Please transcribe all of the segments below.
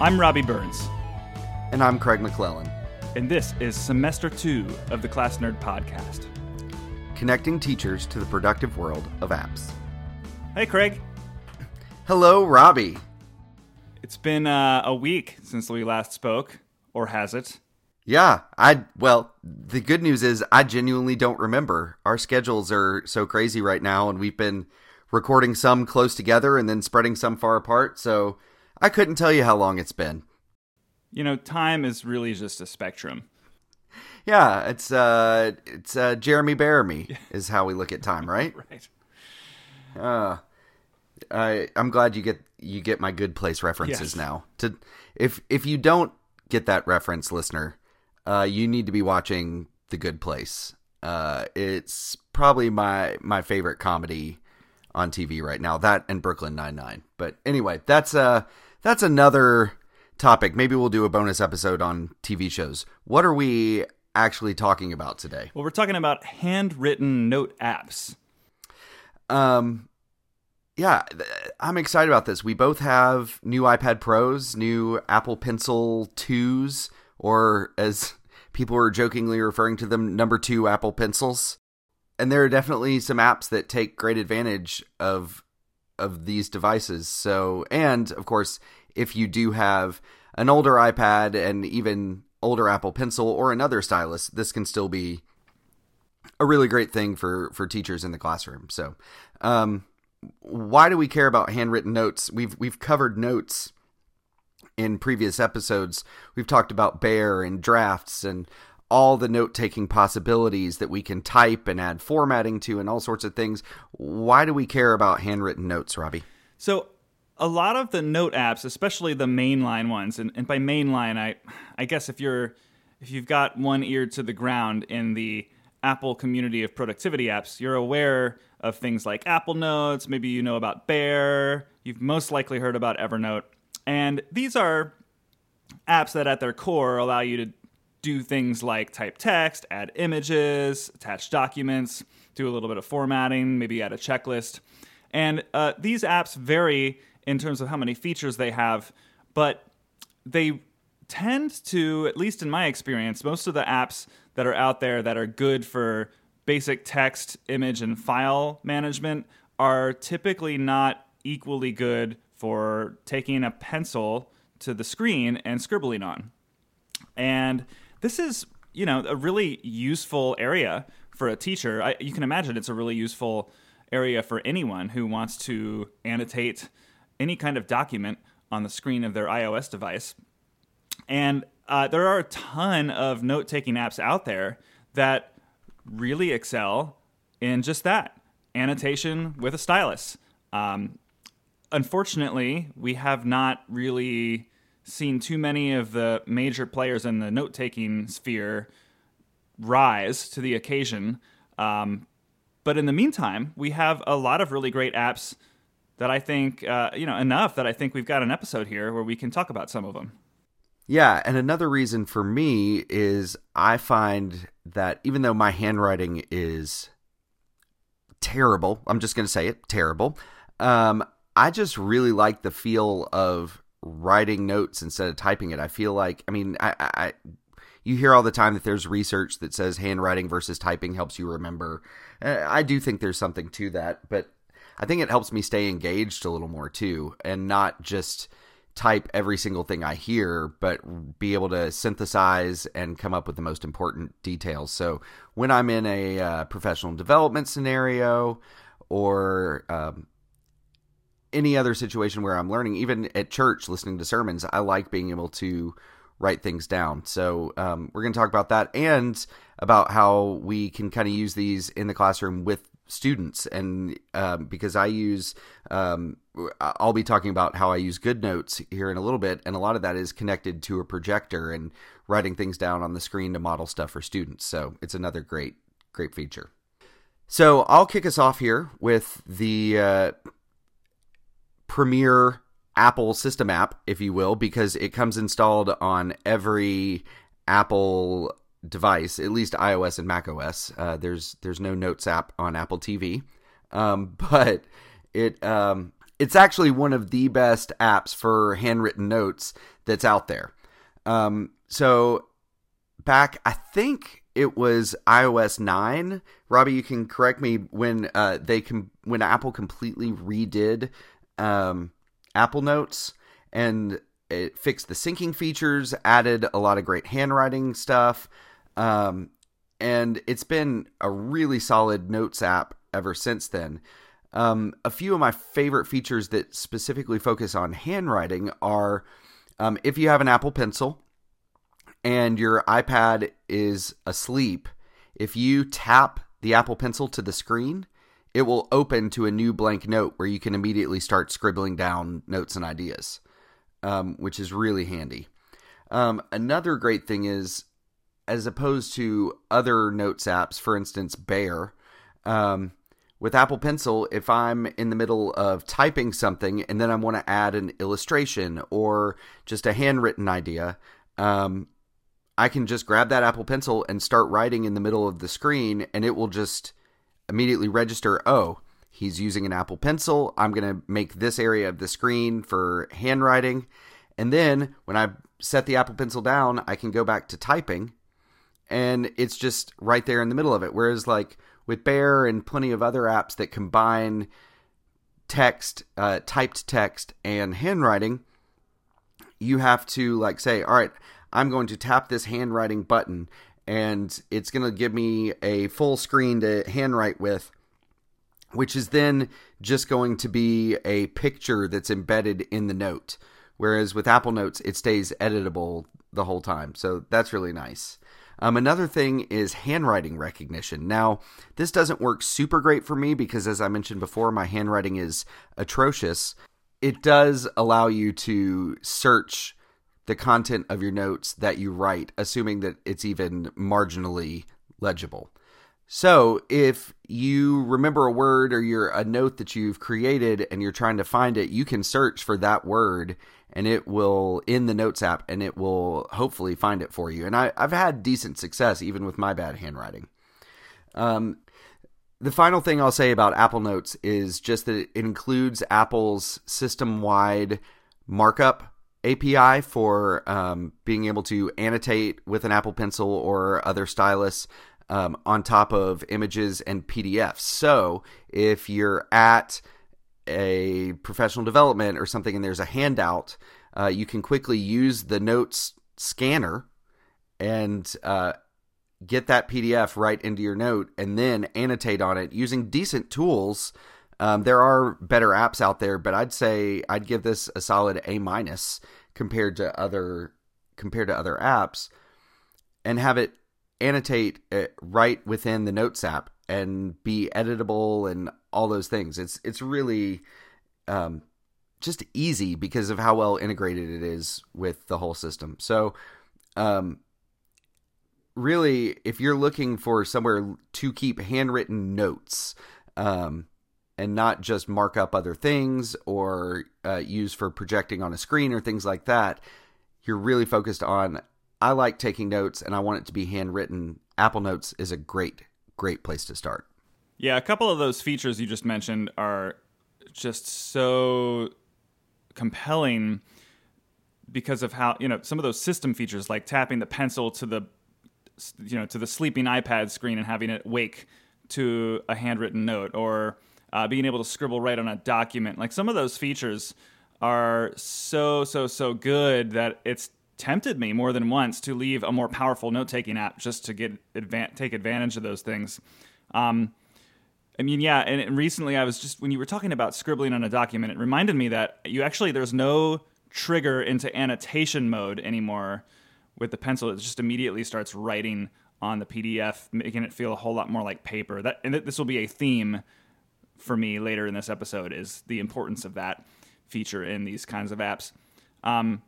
I'm Robby Burns, And I'm Craig McClellan, and this is semester two of the Class Nerd Podcast. connecting teachers to the productive world of apps. Hey, Craig. Hello, Robby. It's been uh, a week since we last spoke, or has it? Yeah, I well, the good news is I genuinely don't remember. Our schedules are so crazy right now and we've been recording some close together and then spreading some far apart, so I couldn't tell you how long it's been. You know, time is really just a spectrum. Yeah, it's uh it's uh Jeremy Bearimy is how we look at time, right? Right. Uh I I'm glad you get you get my good place references Yes. now. To if if you don't get that reference, listener, uh you need to be watching The Good Place. Uh it's probably my my favorite comedy on TV right now. That and Brooklyn Nine Nine. But anyway, that's uh that's another topic. Maybe we'll do a bonus episode on TV shows. What are we actually talking about today? Well, we're talking about handwritten note apps. Um, yeah, I'm excited about this. We both have new iPad Pros, new Apple Pencil 2s, or as people are jokingly referring to them, number two Apple Pencils. And there are definitely some apps that take great advantage of of these devices. So, and of course, if you do have an older iPad and even older Apple Pencil or another stylus, this can still be a really great thing for for teachers in the classroom. So, um, why do we care about handwritten notes? We've we've covered notes in previous episodes. We've talked about Bear and drafts and all the note taking possibilities that we can type and add formatting to and all sorts of things. Why do we care about handwritten notes, Robbie? So, a lot of the note apps, especially the mainline ones, and, and by mainline, I, I guess if you're if you've got one ear to the ground in the Apple community of productivity apps, you're aware of things like Apple Notes. Maybe you know about Bear. You've most likely heard about Evernote, and these are apps that at their core allow you to do things like type text, add images, attach documents, do a little bit of formatting, maybe add a checklist. And uh, these apps vary in terms of how many features they have, but they tend to, at least in my experience, most of the apps that are out there that are good for basic text, image, and file management are typically not equally good for taking a pencil to the screen and scribbling on. And this is, you know, a really useful area for a teacher. I, you can imagine it's a really useful area for anyone who wants to annotate any kind of document on the screen of their iOS device. And uh, there are a ton of note taking apps out there that really excel in just that annotation with a stylus. Um, unfortunately, we have not really seen too many of the major players in the note taking sphere rise to the occasion. Um, but in the meantime, we have a lot of really great apps that I think, uh, you know, enough that I think we've got an episode here where we can talk about some of them. Yeah, and another reason for me is I find that even though my handwriting is terrible, I'm just going to say it, terrible. Um, I just really like the feel of writing notes instead of typing it. I feel like, I mean, I, I, you hear all the time that there's research that says handwriting versus typing helps you remember. Uh, I do think there's something to that, but I think it helps me stay engaged a little more too, and not just type every single thing I hear, but be able to synthesize and come up with the most important details. So when I'm in a uh, professional development scenario or um, any other situation where I'm learning, even at church listening to sermons, I like being able to write things down. So um, we're going to talk about that and about how we can kind of use these in the classroom with students. And um, because i use um, i'll be talking about how i use GoodNotes here in a little bit and a lot of that is connected to a projector and writing things down on the screen to model stuff for students. So it's another great great feature. So i'll kick us off here with the uh, premier apple system app if you will because it comes installed on every apple device, at least iOS and macOS. Uh, there's there's no Notes app on Apple TV, um, but it um, it's actually one of the best apps for handwritten notes that's out there. Um, so back, I think it was iOS nine. Robby, you can correct me when uh, they can when Apple completely redid um, Apple Notes and it fixed the syncing features, added a lot of great handwriting stuff, um, and it's been a really solid Notes app ever since then. Um, a few of my favorite features that specifically focus on handwriting are um, if you have an Apple Pencil and your iPad is asleep, if you tap the Apple Pencil to the screen, it will open to a new blank note where you can immediately start scribbling down notes and ideas, um, which is really handy. Um, another great thing is, as opposed to other notes apps, for instance, Bear, um, with Apple Pencil, if I'm in the middle of typing something and then I want to add an illustration or just a handwritten idea, um, I can just grab that Apple Pencil and start writing in the middle of the screen, and it will just immediately register oh, he's using an Apple Pencil. I'm going to make this area of the screen for handwriting. And then when I set the Apple Pencil down, I can go back to typing, and it's just right there in the middle of it. Whereas, like with Bear and plenty of other apps that combine text, uh, typed text, and handwriting, you have to like say, all right, I'm going to tap this handwriting button and it's going to give me a full screen to handwrite with, which is then just going to be a picture that's embedded in the note. Whereas with Apple Notes, it stays editable the whole time. So that's really nice. Um, another thing is handwriting recognition. Now, this doesn't work super great for me because, as I mentioned before, my handwriting is atrocious. It does allow you to search the content of your notes that you write, assuming that it's even marginally legible. So, if you remember a word or you're a note that you've created and you're trying to find it, you can search for that word and it will in the notes app and it will hopefully find it for you. And I, have had decent success even with my bad handwriting. Um, the final thing I'll say about Apple Notes is just that it includes Apple's system wide markup API for um, being able to annotate with an Apple Pencil or other stylus um, on top of images and PDFs. So if you're at a professional development or something and there's a handout, uh, you can quickly use the notes scanner and uh, get that PDF right into your note and then annotate on it using decent tools um, there are better apps out there, but I'd say I'd give this a solid A minus compared to other compared to other apps, and have it annotate it right within the Notes app and be editable and all those things. It's it's really um, just easy because of how well integrated it is with the whole system. So, um, really, if you're looking for somewhere to keep handwritten notes, um, and not just mark up other things or uh, use for projecting on a screen or things like that. You're really focused on, I like taking notes and I want it to be handwritten. Apple Notes is a great, great place to start. Yeah, a couple of those features you just mentioned are just so compelling because of how, you know, some of those system features like tapping the pencil to the you know, to the sleeping iPad screen and having it wake to a handwritten note or uh, being able to scribble right on a document. Like some of those features are so, so, so good that it's tempted me more than once to leave a more powerful note taking app just to get take advantage of those things. Um, I mean, yeah, and, and recently I was just when you were talking about scribbling on a document, it reminded me that you actually there's no trigger into annotation mode anymore with the pencil. It just immediately starts writing on the PDF, making it feel a whole lot more like paper. That and this will be a theme for me later in this episode is the importance of that feature in these kinds of apps. Um,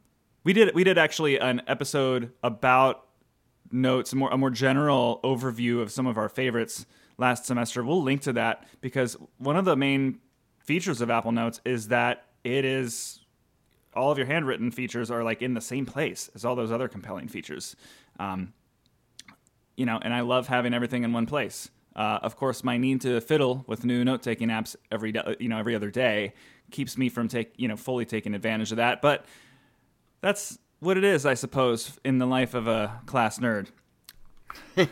we did we did actually an episode about notes, more a more general overview of some of our favorites last semester. We'll link to that because one of the main features of Apple Notes is that it is all of your handwritten features are like in the same place as all those other compelling features. Um, you know, and I love having everything in one place. Uh, of course, my need to fiddle with new note-taking apps every you know every other day keeps me from take you know fully taking advantage of that. But that's what it is, I suppose, in the life of a class nerd.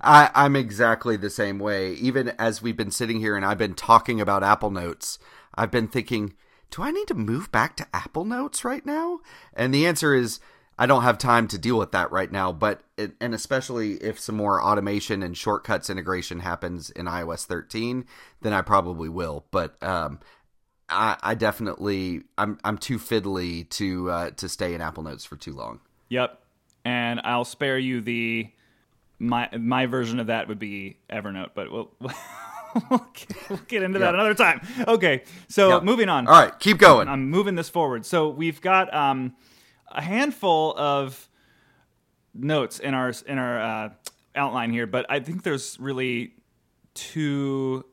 I, I'm exactly the same way. Even as we've been sitting here and I've been talking about Apple Notes, I've been thinking, do I need to move back to Apple Notes right now? And the answer is, I don't have time to deal with that right now. But it, and especially if some more automation and shortcuts integration happens in iOS 13, then I probably will. But um, I, I definitely I'm I'm too fiddly to uh, to stay in Apple Notes for too long. Yep, and I'll spare you the my my version of that would be Evernote, but we'll. we'll get into that another time. Okay, so yep. moving on. All right, keep going. I'm moving this forward. So we've got um, a handful of notes in our in our uh, outline here, but I think there's really two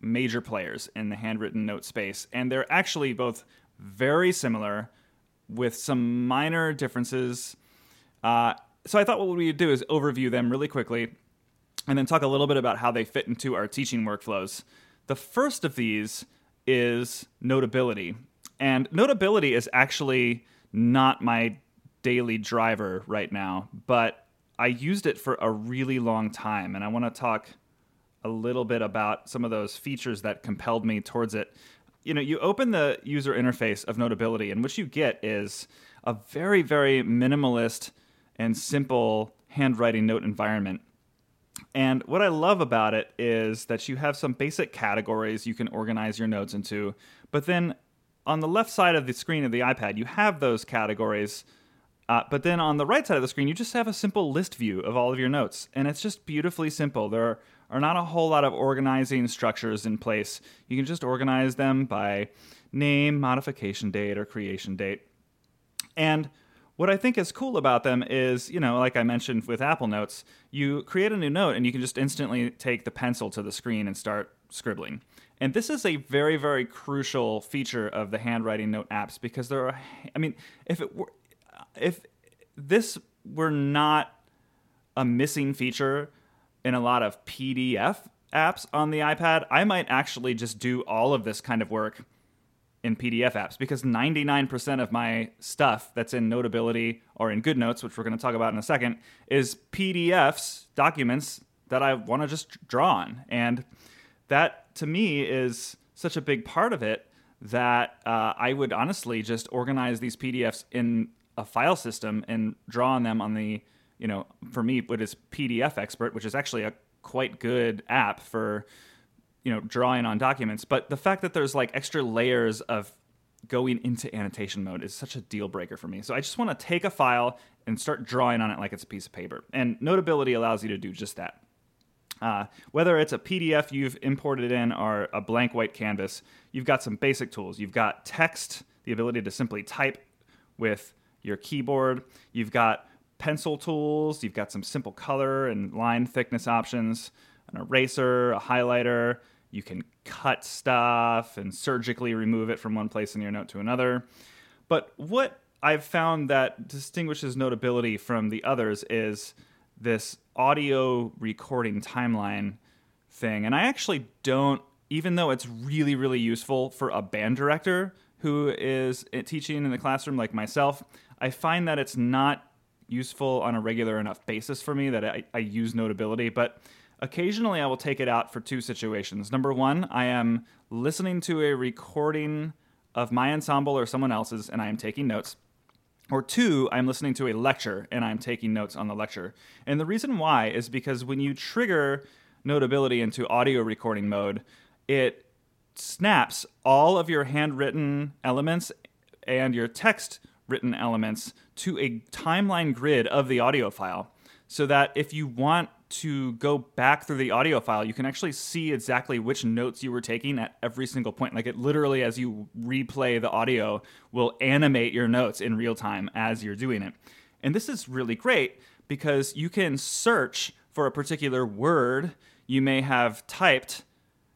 major players in the handwritten note space, and they're actually both very similar with some minor differences. Uh, so I thought what we would do is overview them really quickly and then talk a little bit about how they fit into our teaching workflows. The first of these is notability. And notability is actually not my daily driver right now, but I used it for a really long time. And I want to talk a little bit about some of those features that compelled me towards it. You know, you open the user interface of Notability, and what you get is a very, very minimalist and simple handwriting note environment. And what I love about it is that you have some basic categories you can organize your notes into, but then on the left side of the screen of the iPad, you have those categories. Uh, but then on the right side of the screen, you just have a simple list view of all of your notes. And it's just beautifully simple. There are are not a whole lot of organizing structures in place. You can just organize them by name, modification date, or creation date. And what I think is cool about them is, you know, like I mentioned with Apple Notes, you create a new note and you can just instantly take the pencil to the screen and start scribbling. And this is a very, very crucial feature of the handwriting note apps because there are, I mean, if it were, if this were not a missing feature in a lot of PDF apps on the iPad, I might actually just do all of this kind of work in PDF apps because 99% of my stuff that's in Notability or in GoodNotes, which we're going to talk about in a second, is PDFs, documents that I want to just draw on. And that to me is such a big part of it that uh, I would honestly just organize these PDFs in a file system and draw on them on the you know, for me, what is PDF Expert, which is actually a quite good app for, you know, drawing on documents. But the fact that there's like extra layers of going into annotation mode is such a deal breaker for me. So I just want to take a file and start drawing on it like it's a piece of paper. And Notability allows you to do just that. Uh, whether it's a PDF you've imported in or a blank white canvas, you've got some basic tools. You've got text, the ability to simply type with your keyboard. You've got pencil tools. You've got some simple color and line thickness options, an eraser, a highlighter. You can cut stuff and surgically remove it from one place in your note to another. But what I've found that distinguishes Notability from the others is this audio recording timeline thing. And I actually don't, even though it's really, really useful for a band director who is teaching in the classroom like myself, I find that it's not useful on a regular enough basis for me that I, I use Notability, but occasionally I will take it out for two situations. Number one, I am listening to a recording of my ensemble or someone else's and I am taking notes. Or two, I'm listening to a lecture and I'm taking notes on the lecture. And the reason why is because when you trigger Notability into audio recording mode, it snaps all of your handwritten elements and your text written elements to a timeline grid of the audio file so that if you want to go back through the audio file, you can actually see exactly which notes you were taking at every single point. Like it literally, as you replay the audio, will animate your notes in real time as you're doing it. And this is really great because you can search for a particular word you may have typed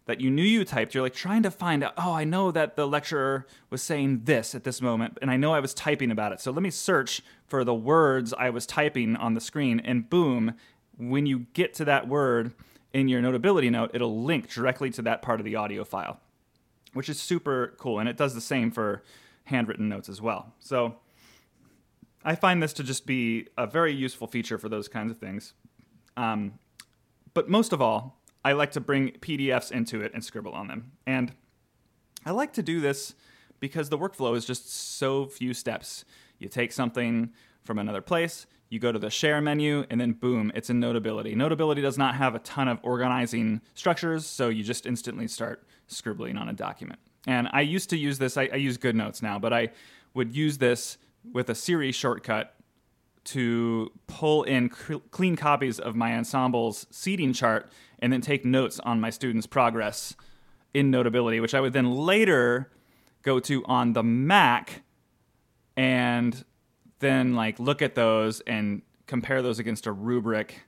that you knew you typed. You're like trying to find out, oh, I know that the lecturer was saying this at this moment, and I know I was typing about it. So let me search for the words I was typing on the screen, and boom, when you get to that word in your notability note, it'll link directly to that part of the audio file, which is super cool. And it does the same for handwritten notes as well. So I find this to just be a very useful feature for those kinds of things. Um, but most of all, I like to bring PDFs into it and scribble on them. And I like to do this because the workflow is just so few steps. You take something from another place, you go to the share menu, and then boom, it's in Notability. Notability does not have a ton of organizing structures, so you just instantly start scribbling on a document. And I used to use this, I, I use GoodNotes now, but I would use this with a Siri shortcut to pull in cl- clean copies of my ensemble's seating chart and then take notes on my students' progress in Notability, which I would then later go to on the Mac and then like look at those and compare those against a rubric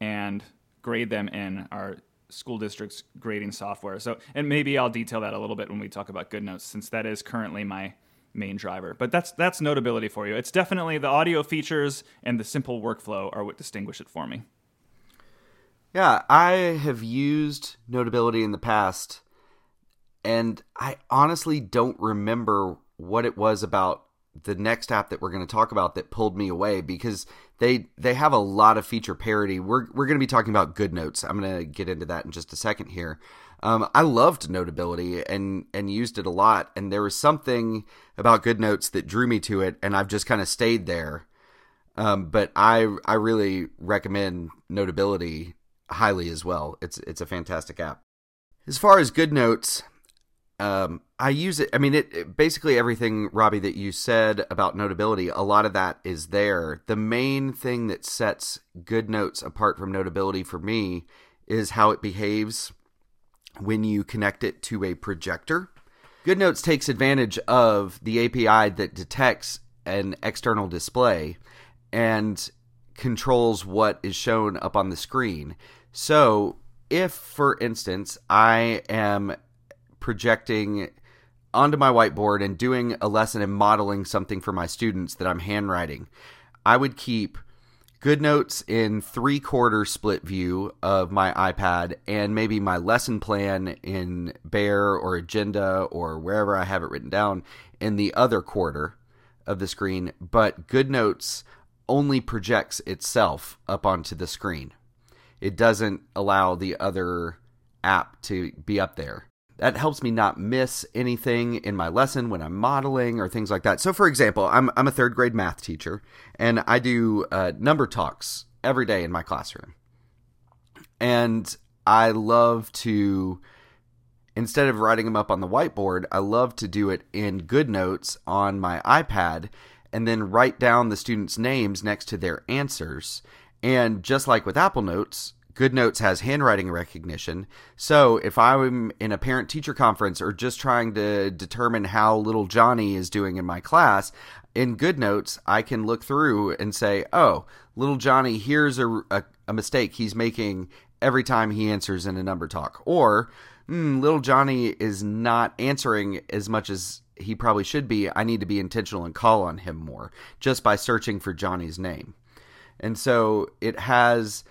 and grade them in our school district's grading software. So, and maybe I'll detail that a little bit when we talk about GoodNotes, since that is currently my main driver. But that's that's notability for you. It's definitely the audio features and the simple workflow are what distinguish it for me. Yeah, I have used Notability in the past, and I honestly don't remember what it was about the next app that we're going to talk about that pulled me away because they they have a lot of feature parity. We're we're going to be talking about GoodNotes. I'm going to get into that in just a second here. Um, I loved Notability and and used it a lot, and there was something about GoodNotes that drew me to it, and I've just kind of stayed there. Um, but I I really recommend Notability highly as well. It's it's a fantastic app. As far as GoodNotes, um, I use it. I mean, it, it, basically everything, Robby, that you said about notability. A lot of that is there. The main thing that sets GoodNotes apart from notability for me is how it behaves when you connect it to a projector. GoodNotes takes advantage of the API that detects an external display and controls what is shown up on the screen. So, if, for instance, I am projecting onto my whiteboard and doing a lesson and modeling something for my students that I'm handwriting, I would keep GoodNotes in three quarter split view of my iPad and maybe my lesson plan in Bear or Agenda or wherever I have it written down in the other quarter of the screen. But GoodNotes only projects itself up onto the screen. It doesn't allow the other app to be up there that helps me not miss anything in my lesson when I'm modeling or things like that. So, for example, I'm, I'm a third grade math teacher and I do uh, number talks every day in my classroom. And I love to, instead of writing them up on the whiteboard, I love to do it in GoodNotes on my iPad and then write down the students' names next to their answers. And just like with Apple Notes, GoodNotes has handwriting recognition. So if I'm in a parent teacher conference or just trying to determine how little Johnny is doing in my class, in GoodNotes, I can look through and say, oh, little Johnny, here's a, a, a mistake he's making every time he answers in a number talk. Or, mm, little Johnny is not answering as much as he probably should be. I need to be intentional and call on him more just by searching for Johnny's name. And so it has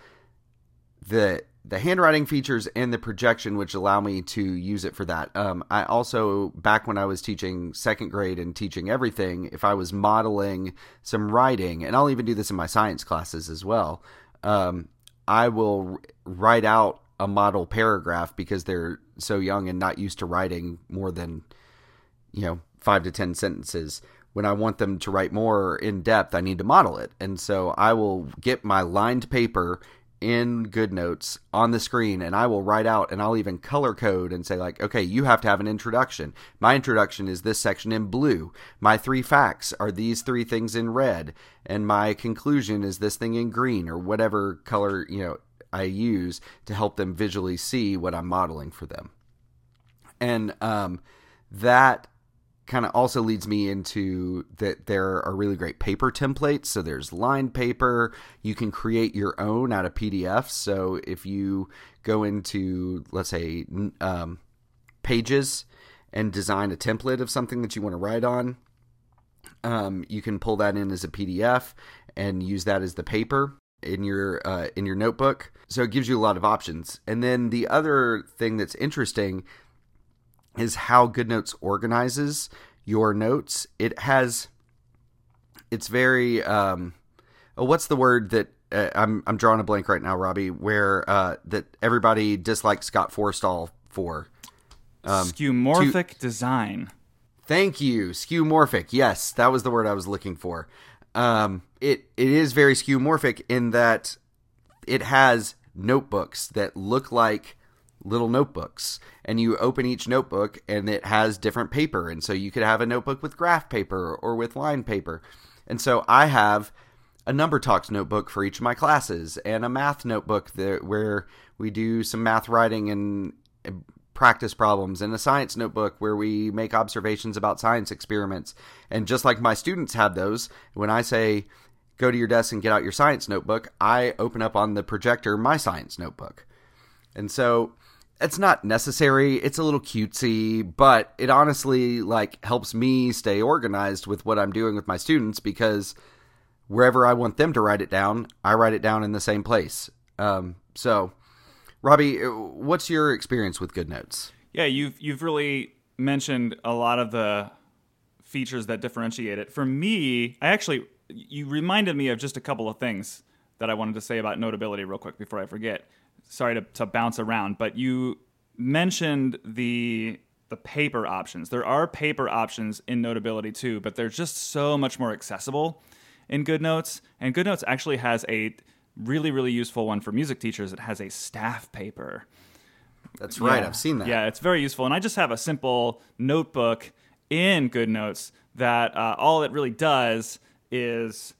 the the handwriting features and the projection, which allow me to use it for that. Um, I also, back when I was teaching second grade and teaching everything, if I was modeling some writing, and I'll even do this in my science classes as well, um, I will write out a model paragraph because they're so young and not used to writing more than, you know, five to 10 sentences. When I want them to write more in depth, I need to model it. And so I will get my lined paper in GoodNotes on the screen and I will write out and I'll even color code and say like okay you have to have an introduction. My introduction is this section in blue. My three facts are these three things in red and my conclusion is this thing in green or whatever color you know I use to help them visually see what I'm modeling for them. And um, that kind of also leads me into that there are really great paper templates. So there's lined paper. You can create your own out of PDF. So if you go into, let's say, um, pages and design a template of something that you want to write on, um, you can pull that in as a PDF and use that as the paper in your uh, in your notebook. So it gives you a lot of options. And then the other thing that's interesting is how GoodNotes organizes your notes. It has it's very um, oh, what's the word that uh, I'm I'm drawing a blank right now, Robby, where uh, that everybody dislikes Scott Forstall for. Um, Skeuomorphic to, design. Thank you, skeuomorphic. Yes, that was the word I was looking for. Um, it it is very skeuomorphic in that it has notebooks that look like little notebooks and you open each notebook and it has different paper and so you could have a notebook with graph paper or with line paper. And so i have a number talks notebook for each of my classes and a math notebook that, where we do some math writing and uh, practice problems and a science notebook where we make observations about science experiments. And just like my students have those when i say go to your desk and get out your science notebook i open up on the projector my science notebook. And so it's not necessary. It's a little cutesy, but it honestly like helps me stay organized with what I'm doing with my students because wherever I want them to write it down, I write it down in the same place. Um, so, Robby, what's your experience with GoodNotes? Yeah, you've you've really mentioned a lot of the features that differentiate it. For me, I actually you reminded me of just a couple of things that I wanted to say about Notability real quick before I forget sorry to, to bounce around, but you mentioned the the paper options. There are paper options in Notability too, but they're just so much more accessible in GoodNotes. And GoodNotes actually has a really, really useful one for music teachers. It has a staff paper. That's right. Yeah. I've seen that. Yeah, it's very useful. And I just have a simple notebook in GoodNotes that uh, all it really does is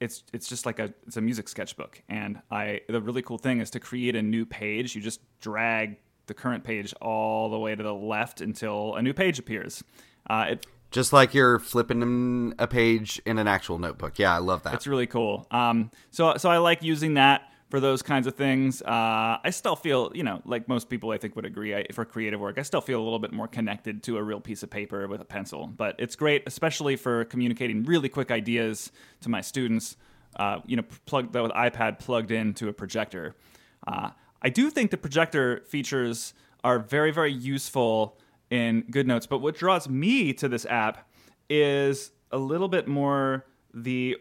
it's it's just like a it's a music sketchbook. And i the really cool thing is to create a new page. You just drag the current page all the way to the left until a new page appears. Uh, it, just like you're flipping a page in an actual notebook. Yeah i love that. It's really cool. Um, so so i like using that for those kinds of things. Uh, I still feel, you know, like most people I think would agree, I, for creative work, I still feel a little bit more connected to a real piece of paper with a pencil. But it's great, especially for communicating really quick ideas to my students. Uh, you know, plug the iPad plugged into a projector. Uh, I do think the projector features are very, very useful in GoodNotes. But what draws me to this app is a little bit more the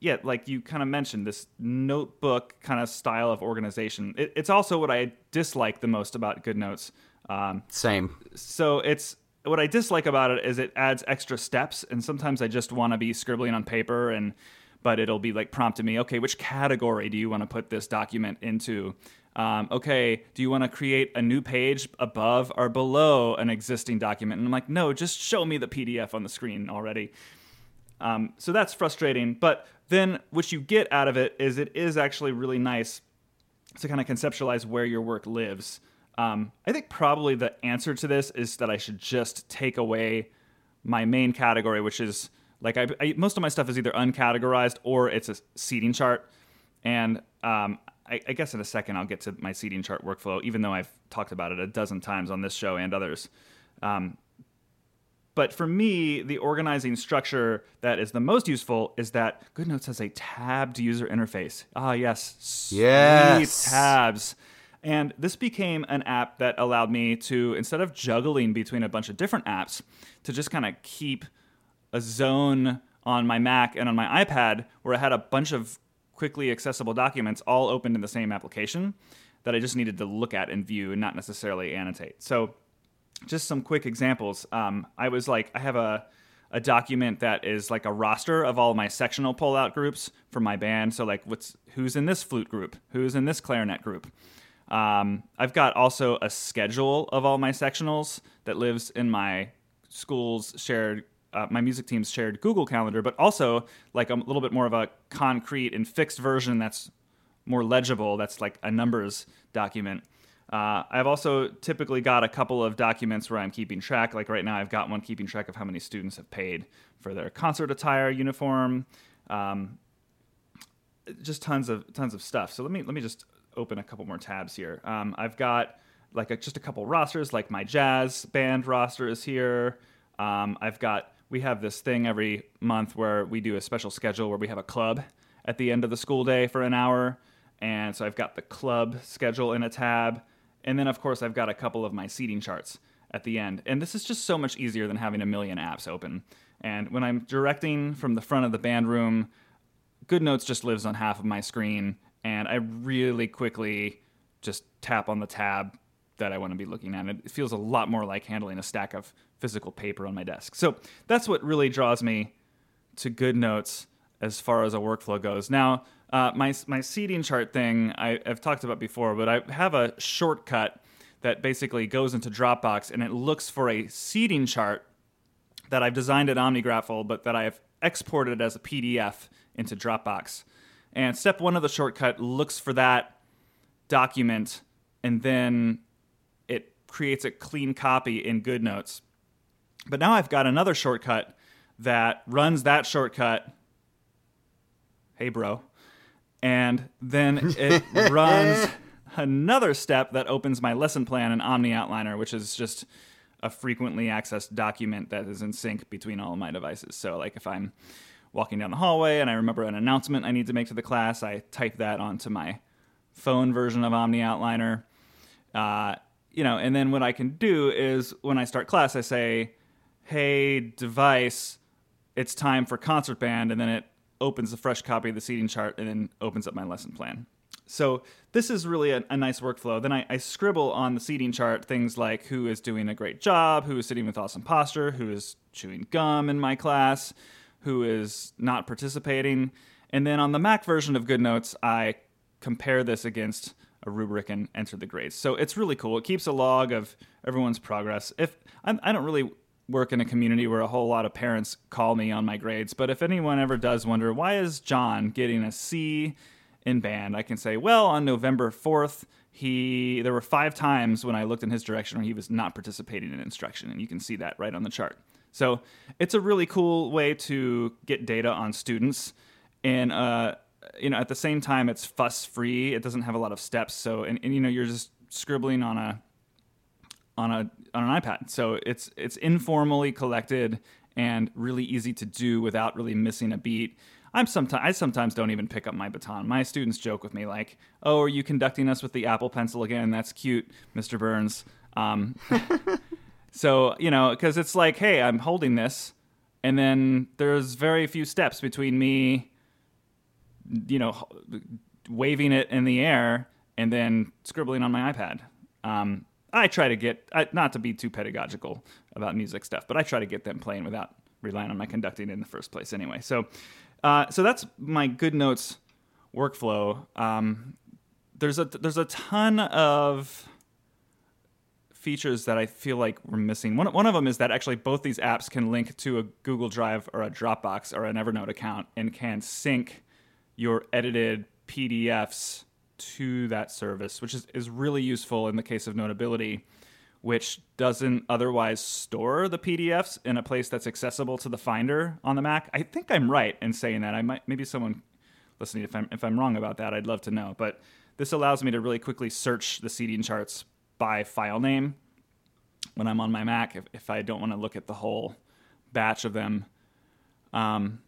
yeah, like you kind of mentioned, this notebook kind of style of organization. It, it's also what I dislike the most about GoodNotes. Um, Same. So it's what I dislike about it is it adds extra steps, and sometimes I just want to be scribbling on paper, and but it'll be like prompting me, okay, which category do you want to put this document into? Um, okay, do you want to create a new page above or below an existing document? And I'm like, no, just show me the PDF on the screen already. Um, so that's frustrating. But then what you get out of it is it is actually really nice to kind of conceptualize where your work lives. Um, I think probably the answer to this is that I should just take away my main category, which is like I, I, most of my stuff is either uncategorized or it's a seating chart. And um, I, I, guess in a second I'll get to my seating chart workflow, even though I've talked about it a dozen times on this show and others. Um, but for me, the organizing structure that is the most useful is that GoodNotes has a tabbed user interface. Ah, yes, yes. tabs. And this became an app that allowed me to, instead of juggling between a bunch of different apps, to just kind of keep a zone on my Mac and on my iPad where I had a bunch of quickly accessible documents all opened in the same application that I just needed to look at and view and not necessarily annotate. So just some quick examples. Um, I was like, I have a a document that is like a roster of all my sectional pullout groups for my band. So like, what's who's in this flute group, who's in this clarinet group. Um, I've got also a schedule of all my sectionals that lives in my school's shared, uh, my music team's shared Google Calendar, but also like a little bit more of a concrete and fixed version that's more legible. That's like a numbers document. Uh, I've also typically got a couple of documents where I'm keeping track. Like right now, I've got one keeping track of how many students have paid for their concert attire uniform. Um, just tons of tons of stuff. So let me let me just open a couple more tabs here. Um, I've got like a, just a couple rosters, like my jazz band roster is here. Um, I've got we have this thing every month where we do a special schedule where we have a club at the end of the school day for an hour. And so I've got the club schedule in a tab. And then, of course, I've got a couple of my seating charts at the end. And this is just so much easier than having a million apps open. And when I'm directing from the front of the band room, GoodNotes just lives on half of my screen, and I really quickly just tap on the tab that I want to be looking at. It feels a lot more like handling a stack of physical paper on my desk. So that's what really draws me to GoodNotes as far as a workflow goes. Now, uh, my my seating chart thing I, have talked about before, but I have a shortcut that basically goes into Dropbox and it looks for a seating chart that I've designed at OmniGraffle, but that I've exported as a PDF into Dropbox. And step one of the shortcut looks for that document, and then it creates a clean copy in GoodNotes. But now I've got another shortcut that runs that shortcut. Hey, bro. And then it runs another step that opens my lesson plan in OmniOutliner, which is just a frequently accessed document that is in sync between all of my devices. So, like if I'm walking down the hallway and I remember an announcement I need to make to the class, I type that onto my phone version of OmniOutliner. Uh, you know, and then what I can do is when I start class, I say, "Hey, device, it's time for concert band," and then it opens a fresh copy of the seating chart and then opens up my lesson plan. So this is really a, a nice workflow. Then I, I, scribble on the seating chart things like who is doing a great job, who is sitting with awesome posture, who is chewing gum in my class, who is not participating. And then on the Mac version of GoodNotes, I compare this against a rubric and enter the grades. So it's really cool. It keeps a log of everyone's progress. If I'm, I do not really work in a community where a whole lot of parents call me on my grades, but if anyone ever does wonder why is John getting a C in band, I can say, well, on November 4th, he there were five times when I looked in his direction where he was not participating in instruction, and you can see that right on the chart. So it's a really cool way to get data on students, and uh, you know at the same time it's fuss free. It doesn't have a lot of steps, so and, and you know you're just scribbling on a on a on an iPad. So it's it's informally collected and really easy to do without really missing a beat. I'm sometimes I sometimes don't even pick up my baton. My students joke with me like, "Oh, are you conducting us with the Apple Pencil again? That's cute, Mr. Burns." Um, so you know, because it's like, hey, I'm holding this, and then there's very few steps between me, you know, waving it in the air and then scribbling on my iPad. Um, I try to get not to be too pedagogical about music stuff, but I try to get them playing without relying on my conducting in the first place anyway. So uh, so that's my GoodNotes workflow. Um, there's a there's a ton of features that I feel like we're missing. One one of them is that actually both these apps can link to a Google Drive or a Dropbox or an Evernote account and can sync your edited PDFs to that service, which is, is really useful in the case of Notability which doesn't otherwise store the PDFs in a place that's accessible to the Finder on the Mac. I think I'm right in saying that. I might maybe someone listening if I'm if I'm wrong about that, I'd love to know. But this allows me to really quickly search the seating charts by file name when I'm on my Mac if, if I don't want to look at the whole batch of them. Um,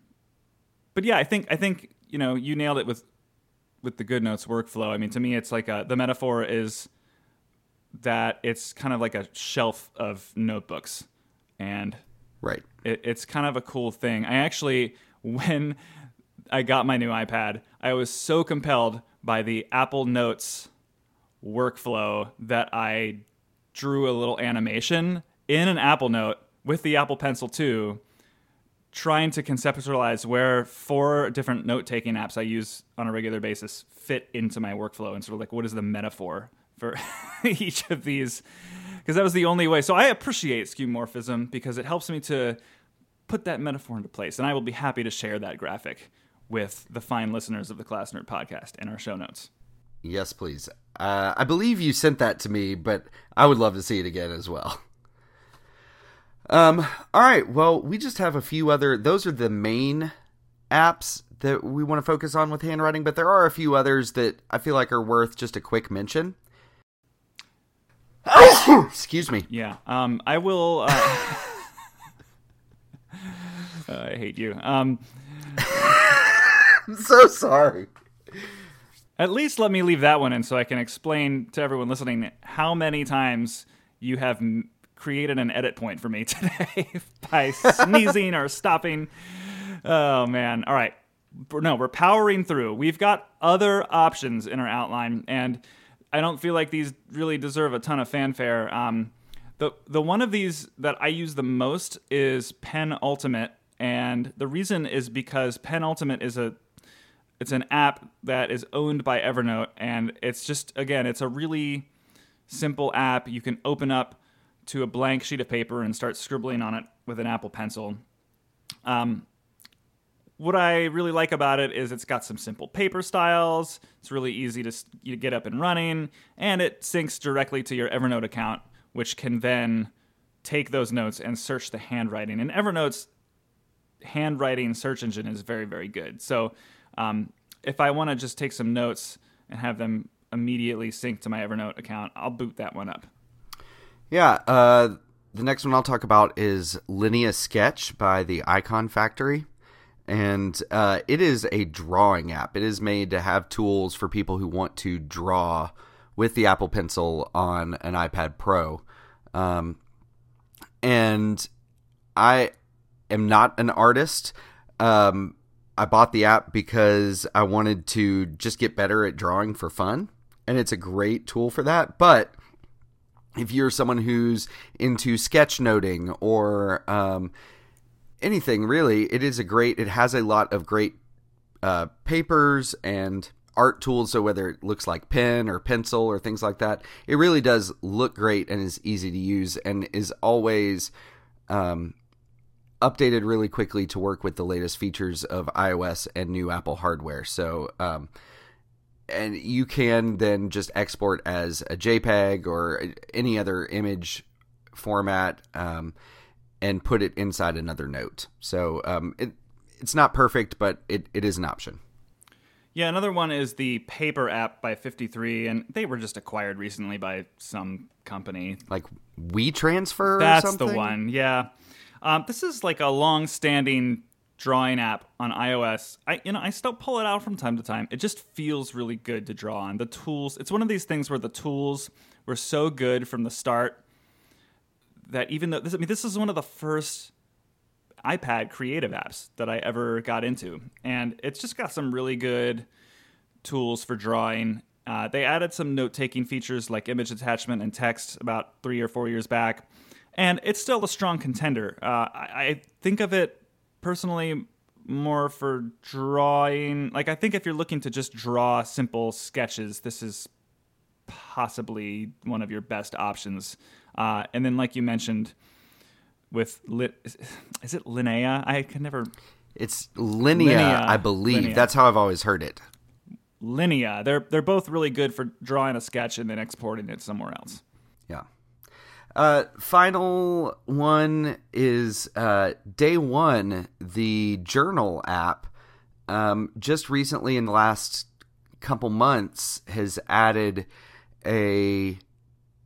but yeah, I think I think you know you nailed it with with the GoodNotes workflow. I mean, to me, it's like a, the metaphor is that it's kind of like a shelf of notebooks, and right, it, it's kind of a cool thing. I actually, when I got my new iPad, I was so compelled by the Apple Notes workflow that I drew a little animation in an Apple Note with the Apple Pencil 2 trying to conceptualize where four different note taking apps I use on a regular basis fit into my workflow and sort of like what is the metaphor for each of these because that was the only way. So I appreciate skeuomorphism because it helps me to put that metaphor into place, and I will be happy to share that graphic with the fine listeners of the Class Nerd podcast in our show notes. Yes, please. Uh, I believe you sent that to me, but I would love to see it again as well. Um, all right. Well, we just have a few other. Those are the main apps that we want to focus on with handwriting, but there are a few others that I feel like are worth just a quick mention. Excuse me. Yeah. Um, I will. Uh, I hate you. Um, I'm so sorry. At least let me leave that one in so I can explain to everyone listening how many times you have m- created an edit point for me today by sneezing or stopping. Oh man! All right, no, we're powering through. We've got other options in our outline, and I don't feel like these really deserve a ton of fanfare. Um, the the one of these that I use the most is Penultimate, and the reason is because Penultimate is a it's an app that is owned by Evernote, and it's just again, it's a really simple app. You can open up to a blank sheet of paper and start scribbling on it with an Apple Pencil. Um, what I really like about it is it's got some simple paper styles. It's really easy to get up and running, and it syncs directly to your Evernote account, which can then take those notes and search the handwriting. And Evernote's handwriting search engine is very, very good. So um, if I want to just take some notes and have them immediately sync to my Evernote account, I'll boot that one up. Yeah. Uh, the next one I'll talk about is Linea Sketch by the Iconfactory. And uh, it is a drawing app. It is made to have tools for people who want to draw with the Apple Pencil on an iPad Pro. Um, and I am not an artist. Um, I bought the app because I wanted to just get better at drawing for fun, and it's a great tool for that. But if you're someone who's into sketchnoting or um, anything really, it is a great. It has a lot of great uh, papers and art tools. So whether it looks like pen or pencil or things like that, it really does look great and is easy to use and is always um, updated really quickly to work with the latest features of iOS and new Apple hardware. So, um, and you can then just export as a JPEG or any other image format um, and put it inside another note. So um, it it's not perfect, but it, it is an option. Yeah, another one is the Paper app by FiftyThree, and they were just acquired recently by some company. Like WeTransfer That's the one, yeah. Um, this is like a long-standing drawing app on iOS. I you know I still pull it out from time to time. It just feels really good to draw on. The tools. It's one of these things where the tools were so good from the start that even though this, I mean this is one of the first iPad creative apps that I ever got into, and it's just got some really good tools for drawing. Uh, they added some note-taking features like image attachment and text about three or four years back and it's still a strong contender. Uh, I, I think of it personally more for drawing. Like, I think if you're looking to just draw simple sketches, this is possibly one of your best options. Uh, and then, like you mentioned, with lit, is, it Linnea? I can never. It's Linnea, Linea I believe. Linea. That's how I've always heard it. Linnea. They're they're both really good for drawing a sketch and then exporting it somewhere else. Yeah. Uh, final one is uh, Day One, the journal app. Um, just recently, in the last couple months, has added a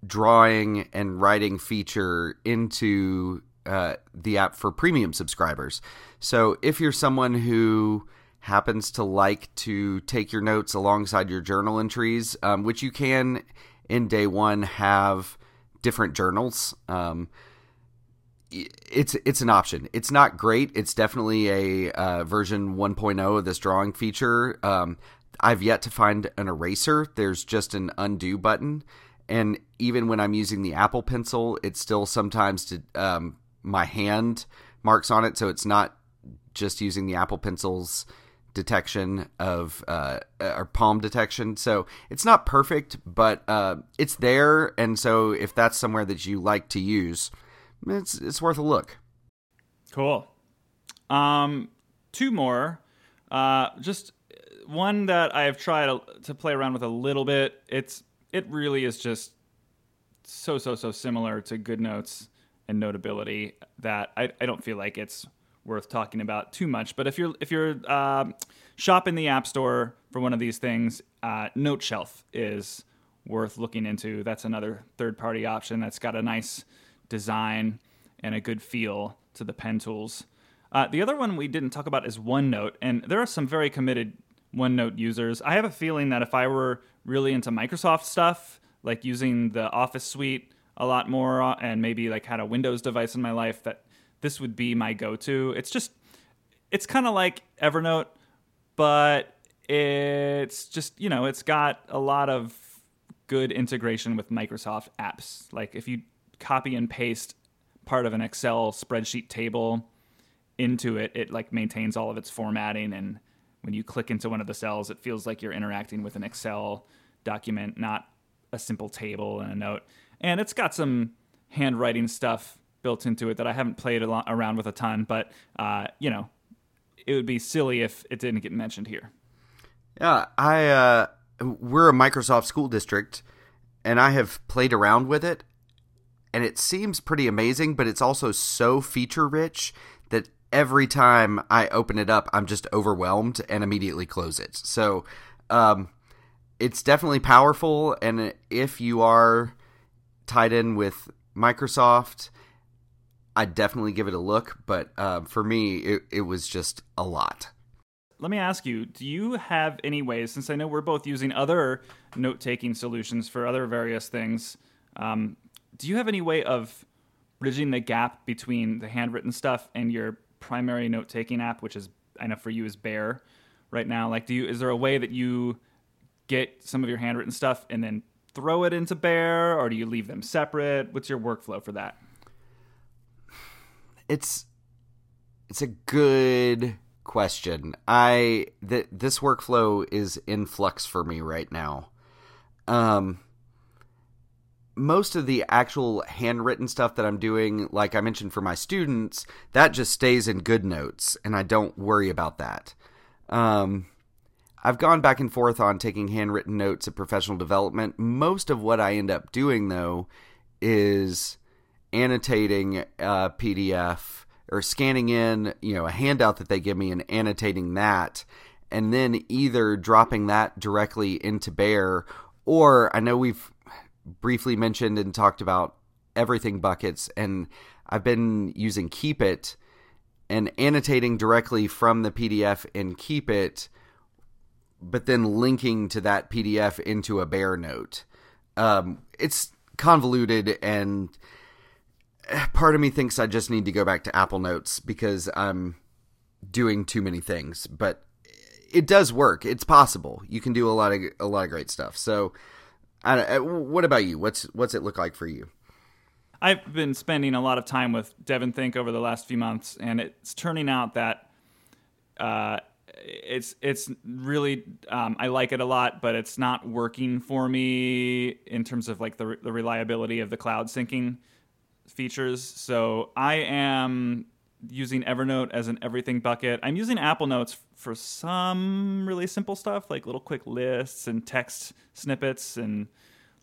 drawing and writing feature into uh, the app for premium subscribers. So if you're someone who happens to like to take your notes alongside your journal entries, um, which you can in Day One have different journals. Um, it's it's an option. It's not great. It's definitely a uh, version 1.0 of this drawing feature. Um, I've yet to find an eraser. There's just an undo button, and even when I'm using the Apple Pencil, it's still sometimes to um, my hand marks on it, so it's not just using the Apple Pencil's detection of uh, or palm detection. So it's not perfect, but uh, it's there. And so if that's somewhere that you like to use, it's it's worth a look. Cool. Um, two more. Uh, just one that I've tried to play around with a little bit. It's it really is just so so so similar to GoodNotes and Notability that I, I don't feel like it's worth talking about too much. But if you're if you're uh, shopping the App Store for one of these things, uh, Noteshelf is worth looking into. That's another third party option that's got a nice design and a good feel to the pen tools. Uh, the other one we didn't talk about is OneNote, and there are some very committed OneNote users. I have a feeling that if I were really into Microsoft stuff, like using the Office suite a lot more uh, and maybe like had a Windows device in my life that this would be my go-to. It's just it's kind of like Evernote, but it's just, you know, it's got a lot of good integration with Microsoft apps. Like if you copy and paste part of an Excel spreadsheet table into it, it like maintains all of its formatting and when you click into one of the cells, it feels like you're interacting with an Excel document, not a simple table and a note. And it's got some handwriting stuff built into it that I haven't played around with a ton, but uh, you know, it would be silly if it didn't get mentioned here. Yeah, I uh, we're a Microsoft school district, and I have played around with it, and it seems pretty amazing. But it's also so feature rich that every time I open it up, I'm just overwhelmed and immediately close it. So, um, it's definitely powerful, and if you are tied in with Microsoft, I'd definitely give it a look. But uh, for me, it, it was just a lot. Let me ask you do you have any ways since i know we're both using other note-taking solutions for other various things um, do you have any way of bridging the gap between the handwritten stuff and your primary note-taking app which is i know for you is Bear right now? Like do you is there a way that you get some of your handwritten stuff and then throw it into Bear or do you leave them separate? What's your workflow for that it's it's a good question. I that this workflow is in flux for me right now. Um most of the actual handwritten stuff that I'm doing, like I mentioned for my students, that just stays in GoodNotes and I don't worry about that. Um I've gone back and forth on taking handwritten notes at professional development. Most of what I end up doing though is annotating a PDF or scanning in, you know, a handout that they give me and annotating that, and then either dropping that directly into Bear, or I know we've briefly mentioned and talked about everything buckets, and I've been using Keep It and annotating directly from the PDF in Keep It, but then linking to that PDF into a Bear note. Um, it's convoluted and part of me thinks I just need to go back to Apple Notes because I'm doing too many things, but it does work. It's possible. You can do a lot of a lot of great stuff. So, I, what about you? What's what's it look like for you? I've been spending a lot of time with DEVONthink over the last few months, and it's turning out that uh, it's it's really um, I like it a lot, but it's not working for me in terms of like the the reliability of the cloud syncing features. So I am using Evernote as an everything bucket. I'm using Apple Notes for some really simple stuff like little quick lists and text snippets and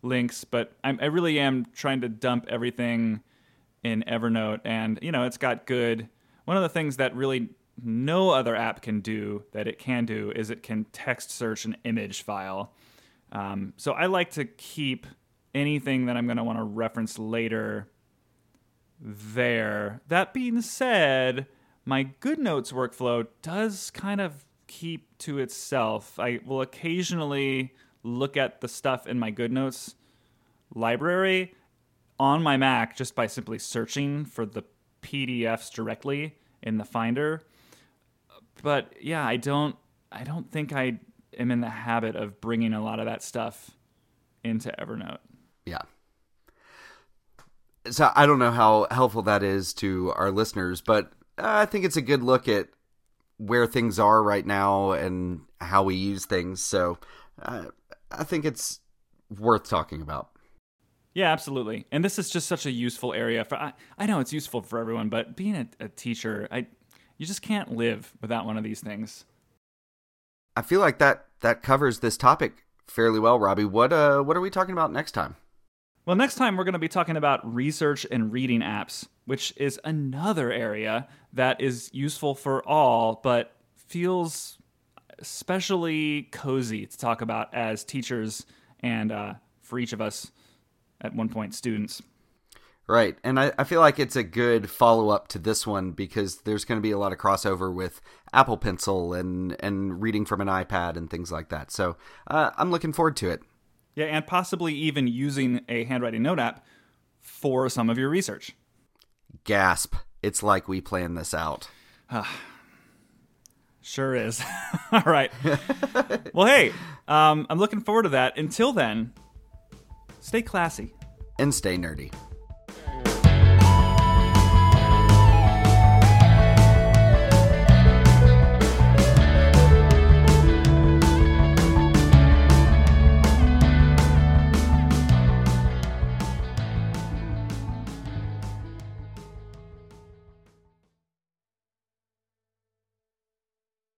links, but I'm, i really am trying to dump everything in Evernote. And, you know, it's got good. One of the things that really no other app can do that it can do is it can text search an image file. Um, so I like to keep anything that I'm going to want to reference later there. That being said, my GoodNotes workflow does kind of keep to itself. I will occasionally look at the stuff in my GoodNotes library on my Mac just by simply searching for the PDFs directly in the Finder. But yeah, I don't I don't think I am in the habit of bringing a lot of that stuff into Evernote. Yeah so I don't know how helpful that is to our listeners, but I think it's a good look at where things are right now and how we use things. So uh, I think it's worth talking about. Yeah, absolutely. And this is just such a useful area for. I, I know it's useful for everyone, but being a, a teacher, I you just can't live without one of these things. I feel like that that covers this topic fairly well, Robby. What uh what are we talking about next time? Well, next time we're going to be talking about research and reading apps, which is another area that is useful for all, but feels especially cozy to talk about as teachers and uh, for each of us at one point students. Right. And I, I feel like it's a good follow up to this one because there's going to be a lot of crossover with Apple Pencil and, and reading from an iPad and things like that. So uh, I'm looking forward to it. Yeah, and possibly even using a handwriting note app for some of your research. Gasp. It's like we planned this out. Sure is. All right. well, hey, um, I'm looking forward to that. Until then, stay classy and stay nerdy.